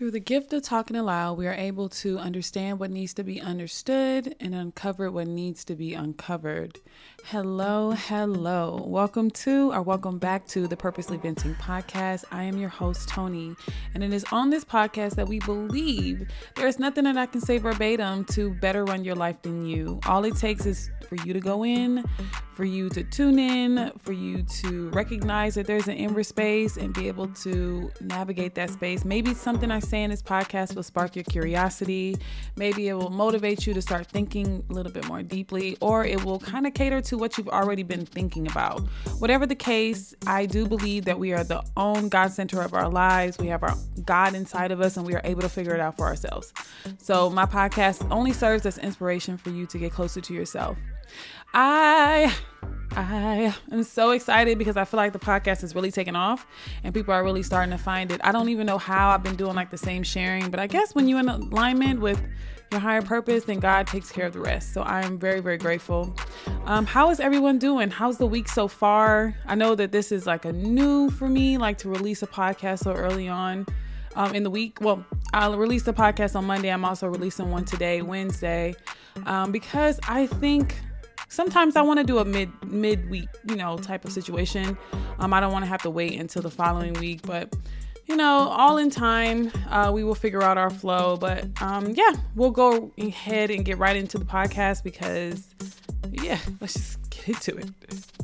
Through the gift of talking aloud, we are able to understand what needs to be understood and uncover what needs to be uncovered. Hello, hello. Welcome to or welcome back to the Purposely Venting podcast. I am your host, Tony, and it is on this podcast that we believe there is nothing that I can say verbatim to better run your life than you. All it takes is for you to go in, for you to tune in, for you to recognize that there's an inner space and be able to navigate that space. Maybe something I say in this podcast will spark your curiosity. Maybe it will motivate you to start thinking a little bit more deeply, or it will kind of cater to what you've already been thinking about. Whatever the case, I do believe that we are the own God center of our lives. We have our God inside of us, and we are able to figure it out for ourselves. So, my podcast only serves as inspiration for you to get closer to yourself. I I am so excited because I feel like the podcast is really taking off and people are really starting to find it. I don't even know how I've been doing like the same sharing, but I guess when you're in alignment with your higher purpose, then God takes care of the rest. So I am very, very grateful. Um, how is everyone doing? How's the week so far? I know that this is like a new for me, like to release a podcast so early on um, in the week. Well, I'll release the podcast on Monday. I'm also releasing one today, Wednesday, um, because I think sometimes I want to do a mid mid week, you know, type of situation. Um, I don't want to have to wait until the following week, but you know, all in time, uh, we will figure out our flow. But um, yeah, we'll go ahead and get right into the podcast because yeah, let's just get into it.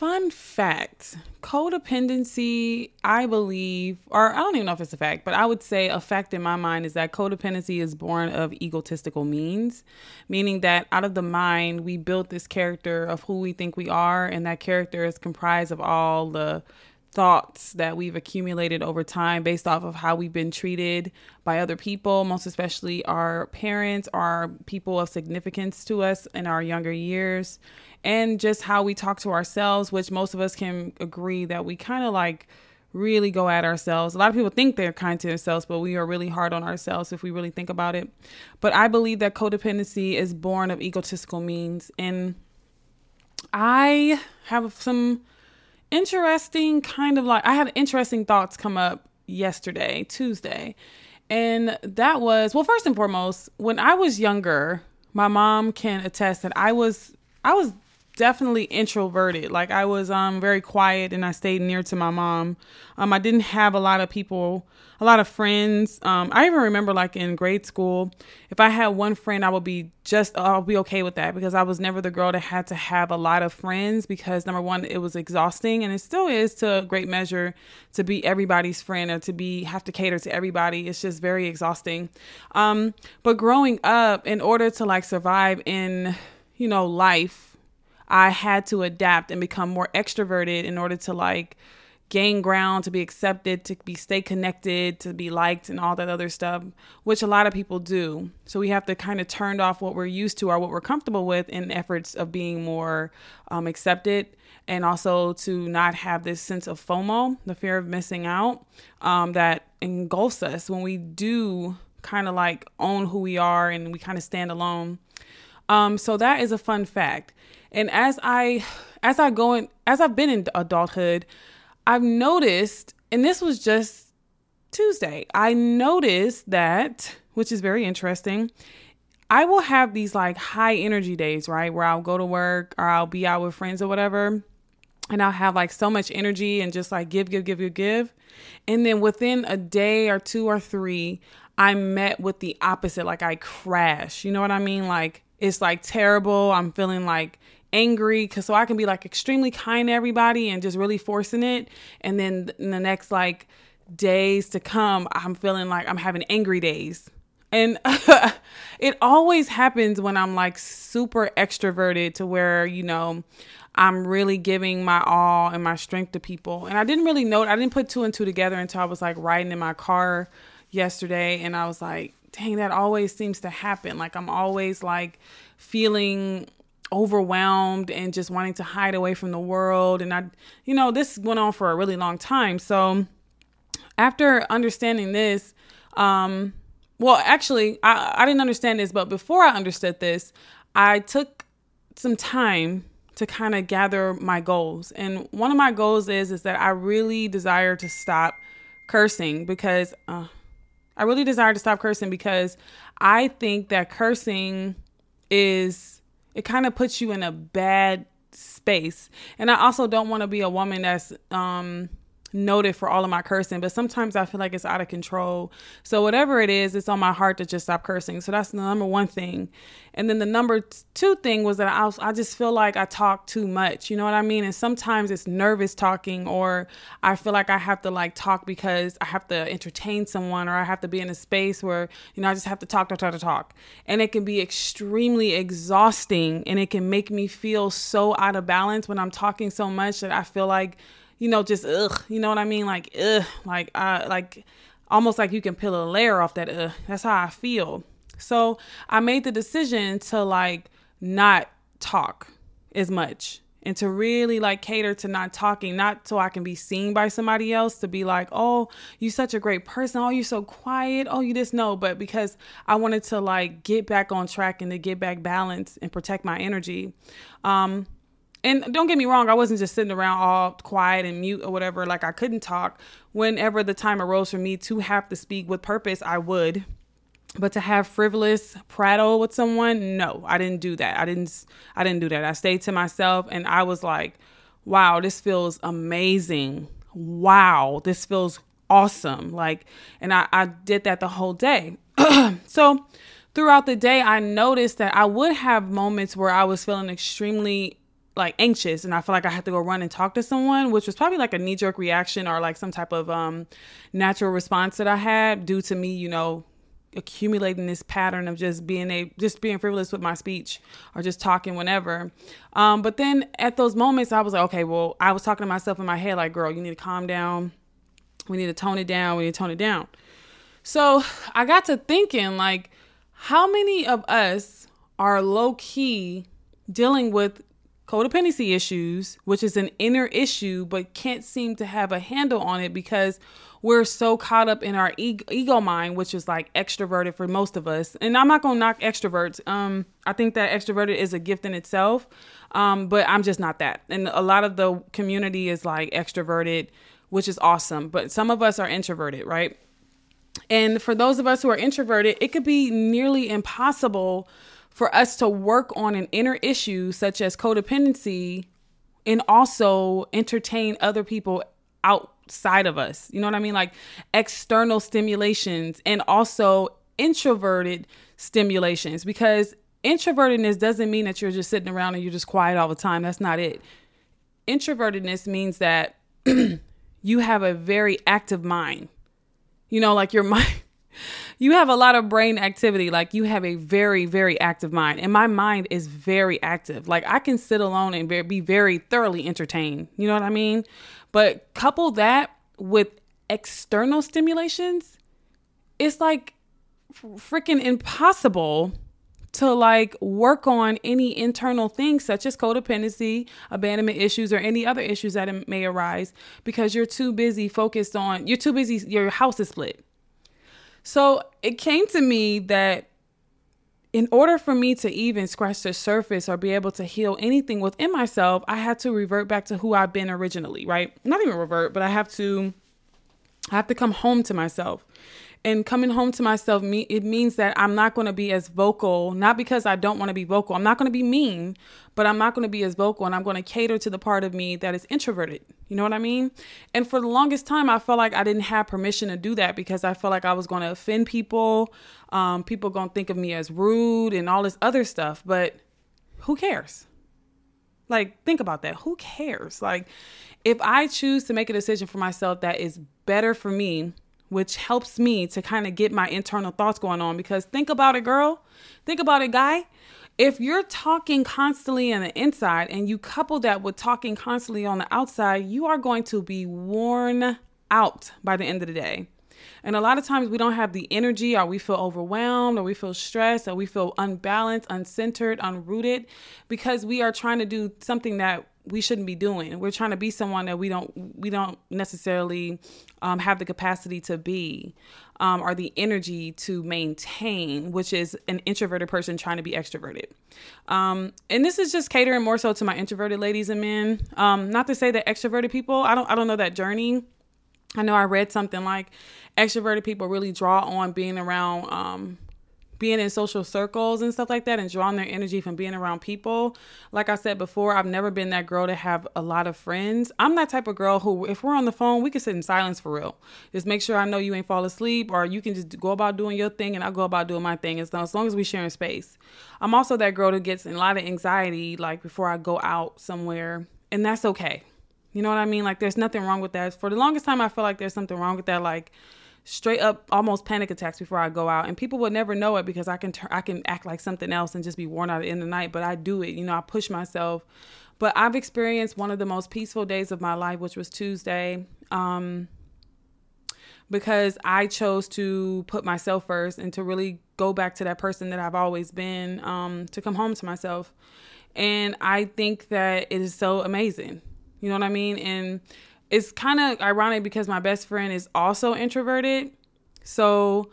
Fun fact codependency, I believe, or I don't even know if it's a fact, but I would say a fact in my mind is that codependency is born of egotistical means, meaning that out of the mind, we built this character of who we think we are, and that character is comprised of all the thoughts that we've accumulated over time based off of how we've been treated by other people, most especially our parents, our people of significance to us in our younger years and just how we talk to ourselves, which most of us can agree that we kind of like really go at ourselves. A lot of people think they're kind to themselves, but we are really hard on ourselves if we really think about it. But I believe that codependency is born of egotistical means. And I have some interesting kind of like, I had interesting thoughts come up yesterday, Tuesday. And that was, well, first and foremost, when I was younger, my mom can attest that I was I was definitely introverted. Like I was um very quiet and I stayed near to my mom. Um I didn't have a lot of people, a lot of friends. Um I even remember like in grade school, if I had one friend, I would be just I'll be okay with that because I was never the girl that had to have a lot of friends because number one, it was exhausting and it still is to a great measure to be everybody's friend or to be have to cater to everybody. It's just very exhausting. Um but growing up in order to like survive in, you know, life I had to adapt and become more extroverted in order to like gain ground, to be accepted, to be stay connected, to be liked and all that other stuff, which a lot of people do. So we have to kind of turn off what we're used to or what we're comfortable with in efforts of being more um, accepted and also to not have this sense of FOMO, the fear of missing out, um, that engulfs us when we do kind of like own who we are and we kind of stand alone. Um, so that is a fun fact. And as I as I go in as I've been in adulthood, I've noticed, and this was just Tuesday, I noticed that, which is very interesting. I will have these like high energy days, right? Where I'll go to work or I'll be out with friends or whatever. And I'll have like so much energy and just like give, give, give, give, give. And then within a day or two or three, I'm met with the opposite. Like I crash. You know what I mean? Like it's like terrible. I'm feeling like angry because so I can be like extremely kind to everybody and just really forcing it. And then in the next like days to come, I'm feeling like I'm having angry days. And it always happens when I'm like super extroverted to where, you know, I'm really giving my all and my strength to people. And I didn't really know, I didn't put two and two together until I was like riding in my car yesterday. And I was like, dang, that always seems to happen. Like I'm always like feeling overwhelmed and just wanting to hide away from the world. And I, you know, this went on for a really long time. So after understanding this, um, well, actually, I, I didn't understand this, but before I understood this, I took some time to kind of gather my goals. And one of my goals is is that I really desire to stop cursing because uh, I really desire to stop cursing because I think that cursing is it kind of puts you in a bad space. And I also don't want to be a woman that's um noted for all of my cursing, but sometimes I feel like it's out of control. So whatever it is, it's on my heart to just stop cursing. So that's the number one thing. And then the number two thing was that I, I just feel like I talk too much. You know what I mean? And sometimes it's nervous talking, or I feel like I have to like talk because I have to entertain someone, or I have to be in a space where you know I just have to talk, talk, talk, talk. And it can be extremely exhausting, and it can make me feel so out of balance when I'm talking so much that I feel like you know, just ugh, you know what I mean? Like ugh, like uh, like almost like you can peel a layer off that ugh. That's how I feel. So I made the decision to like not talk as much and to really like cater to not talking, not so I can be seen by somebody else to be like, oh, you're such a great person. Oh, you're so quiet. Oh, you just know. But because I wanted to like get back on track and to get back balance and protect my energy. Um, and don't get me wrong, I wasn't just sitting around all quiet and mute or whatever, like I couldn't talk. Whenever the time arose for me to have to speak with purpose, I would. But to have frivolous prattle with someone, no, I didn't do that. I didn't I didn't do that. I stayed to myself and I was like, wow, this feels amazing. Wow, this feels awesome. Like, and I, I did that the whole day. so throughout the day, I noticed that I would have moments where I was feeling extremely like anxious and I feel like I had to go run and talk to someone, which was probably like a knee jerk reaction or like some type of um, natural response that I had due to me, you know, accumulating this pattern of just being a just being frivolous with my speech or just talking whenever. Um, but then at those moments, I was like, okay, well, I was talking to myself in my head, like, girl, you need to calm down. We need to tone it down. We need to tone it down. So I got to thinking, like, how many of us are low key dealing with codependency issues, which is an inner issue, but can't seem to have a handle on it because we're so caught up in our ego, mind, which is like extroverted for most of us. And I'm not gonna knock extroverts. Um, I think that extroverted is a gift in itself, um, but I'm just not that. And a lot of the community is like extroverted, which is awesome. But some of us are introverted, right? And for those of us who are introverted, it could be nearly impossible for us to work on an inner issue such as codependency and also entertain other people outside of us. You know what I mean? Like external stimulations and also introverted stimulations because introvertedness doesn't mean that you're just sitting around and you're just quiet all the time. That's not it. Introvertedness means that you have a very active mind. You know, like your mind you have a lot of brain activity. Like you have a very, very active mind. And my mind is very active. Like I can sit alone and be very thoroughly entertained. You know what I mean? But couple that with external stimulations, it's like freaking impossible to like work on any internal things such as codependency, abandonment issues, or any other issues that may arise because you're too busy focused on, you're too busy, your house is split. So it came to me that in order for me to even scratch the surface or be able to heal anything within myself, I had to revert back to who I've been originally, right? Not even revert, but I have to I have to come home to myself and coming home to myself me it means that i'm not going to be as vocal not because i don't want to be vocal i'm not going to be mean but i'm not going to be as vocal and i'm going to cater to the part of me that is introverted. You know what i mean? And for the longest time i felt like i didn't have permission to do that because i felt like i was going to offend people um, people going to think of me as rude and all this other stuff but who cares? Like think about that. Who cares? Like if i choose to make a decision for myself that is better for me which helps me to kind of get my internal thoughts going on. Because think about it, girl. Think about it, guy. If you're talking constantly on the inside and you couple that with talking constantly on the outside, you are going to be worn out by the end of the day. And a lot of times we don't have the energy, or we feel overwhelmed, or we feel stressed, or we feel unbalanced, uncentered, unrooted because we are trying to do something that we shouldn't be doing. We're trying to be someone that we don't we don't necessarily um, have the capacity to be um, or the energy to maintain, which is an introverted person trying to be extroverted. Um, and this is just catering more so to my introverted ladies and men. Um, not to say that extroverted people, I don't I don't know that journey. I know I read something like extroverted people really draw on being around um, being in social circles and stuff like that and drawing their energy from being around people. Like I said before, I've never been that girl to have a lot of friends. I'm that type of girl who, if we're on the phone, we can sit in silence for real. Just make sure I know you ain't fall asleep or you can just go about doing your thing and I'll go about doing my thing as long, as long as we sharing space. I'm also that girl that gets a lot of anxiety like before I go out somewhere and that's okay. You know what I mean? Like there's nothing wrong with that. For the longest time I feel like there's something wrong with that like straight up almost panic attacks before I go out. And people would never know it because I can I can act like something else and just be worn out in the night but I do it you know I push myself. But I've experienced one of the most peaceful days of my life which was Tuesday um, because I chose to put myself first and to really go back to that person that I've always been um, to come home to myself. And I think that it is so amazing. You know what I mean? And it's kind of ironic because my best friend is also introverted. So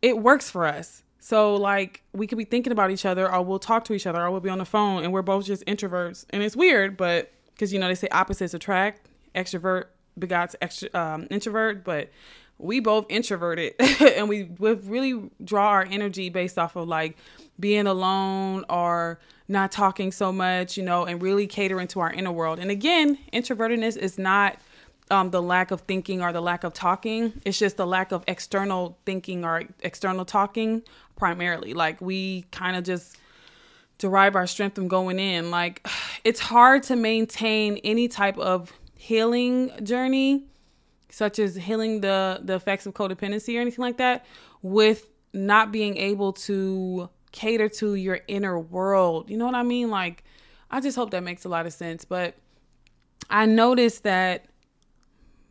it works for us. So like we could be thinking about each other or we'll talk to each other or we'll be on the phone and we're both just introverts. And it's weird, but because you know they say opposites attract, extrovert begots extra um, introvert, but we both introverted and we, we really draw our energy based off of like being alone or not talking so much, you know, and really catering to our inner world. And again, introvertedness is not um, the lack of thinking or the lack of talking. It's just the lack of external thinking or external talking primarily. Like we kind of just derive our strength from going in. Like it's hard to maintain any type of healing journey, such as healing the the effects of codependency or anything like that, with not being able to cater to your inner world. You know what I mean? Like, I just hope that makes a lot of sense. But I noticed that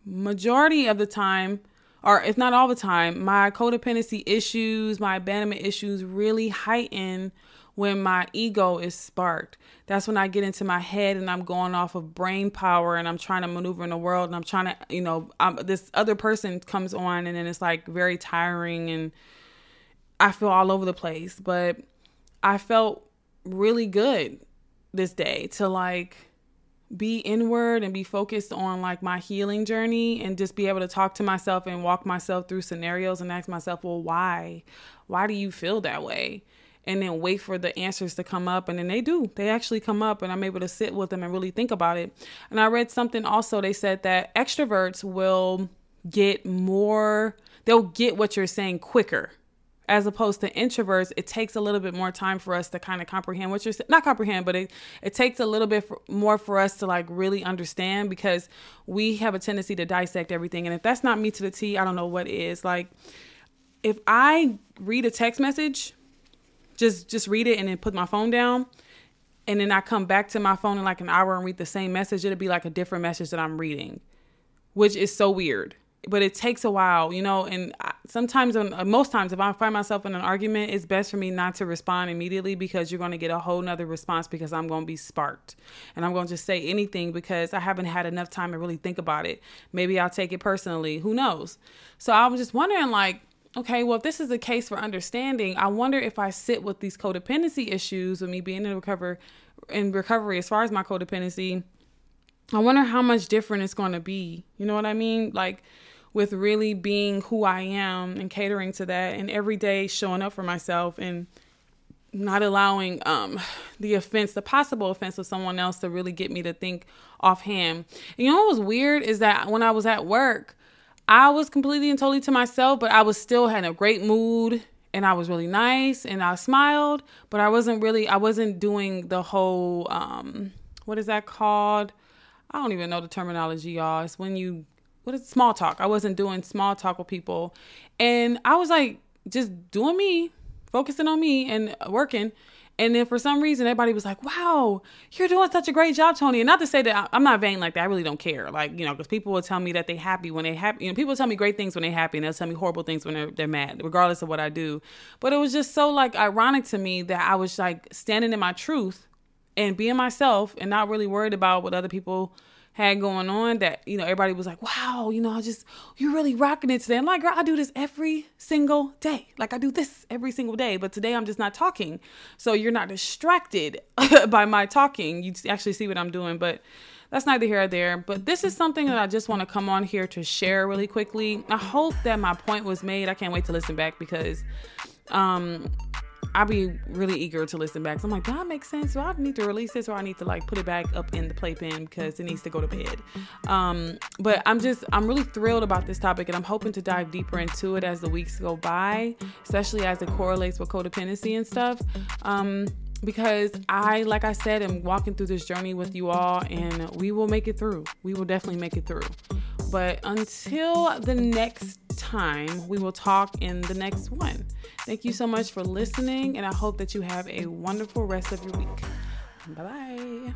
majority of the time, or if not all the time, my codependency issues, my abandonment issues really heighten when my ego is sparked. That's when I get into my head and I'm going off of brain power and I'm trying to maneuver in the world and I'm trying to, you know, I'm, this other person comes on and then it's like very tiring and I feel all over the place, but I felt really good this day to like be inward and be focused on like my healing journey and just be able to talk to myself and walk myself through scenarios and ask myself, well, why? Why do you feel that way? And then wait for the answers to come up. And then they do. They actually come up, and I'm able to sit with them and really think about it. And I read something also, they said that extroverts will get more, they'll get what you're saying quicker as opposed to introverts it takes a little bit more time for us to kind of comprehend what you're not comprehend but it it takes a little bit for, more for us to like really understand because we have a tendency to dissect everything. And if that's not me to the T I don't know what is. Like if I read a text message just just read it and then put my phone down and then I come back to my phone in like an hour and read the same message it'll be like a different message that I'm reading which is so weird but it takes a while, you know. And sometimes, uh, most times, if I find myself in an argument, it's best for me not to respond immediately because you're going to get a whole nother response because I'm going to be sparked and I'm going to just say anything because I haven't had enough time to really think about it. Maybe I'll take it personally. Who knows? So I was just wondering, like, okay, well, if this is the case for understanding, I wonder if I sit with these codependency issues with me being in recover in recovery as far as my codependency. I wonder how much different it's going to be. You know what I mean? Like with really being who I am and catering to that and every day showing up for myself and not allowing um, the offense, the possible offense of someone else to really get me to think offhand. And you know what was weird is that when I was at work, I was completely and totally to myself, but I was still had a great mood and I was really nice and I smiled, but I wasn't really I wasn't doing the whole um what is that called? I don't even know the terminology, y'all. It's when you what is small talk. I wasn't doing small talk with people. And I was like just doing me, focusing on me and working. And then for some reason, everybody was like, wow, you're doing such a great job, Tony. And not to say that I'm not vain like that. I really don't care. Like, you know, because people will tell me that they happy when they happy. You know, people tell me great things when they happy and they'll tell me horrible things when they're, they're mad, regardless of what I do. But it was just so like ironic to me that I was like standing in my truth and being myself and not really worried about what other people had going on that you know everybody was like wow you know i just you're really rocking it today i'm like girl i do this every single day like i do this every single day but today i'm just not talking so you're not distracted by my talking you actually see what i'm doing but that's neither here or there. But this is something that I just want to come on here to share really quickly. I hope that my point was made. I can't wait to listen back because um I'll be really eager to listen back. So I'm like, that makes sense. So I need to release this or I need to like put it back up in the playpen because it needs to go to bed. Um, but I'm just, I'm really thrilled about this topic and I'm hoping to dive deeper into it as the weeks go by, especially as it correlates with codependency and stuff. Um, because I, like I said, am walking through this journey with you all and we will make it through. We will definitely make it through. But until the next time, we will talk in the next one. Thank you so much for listening, and I hope that you have a wonderful rest of your week. Bye bye.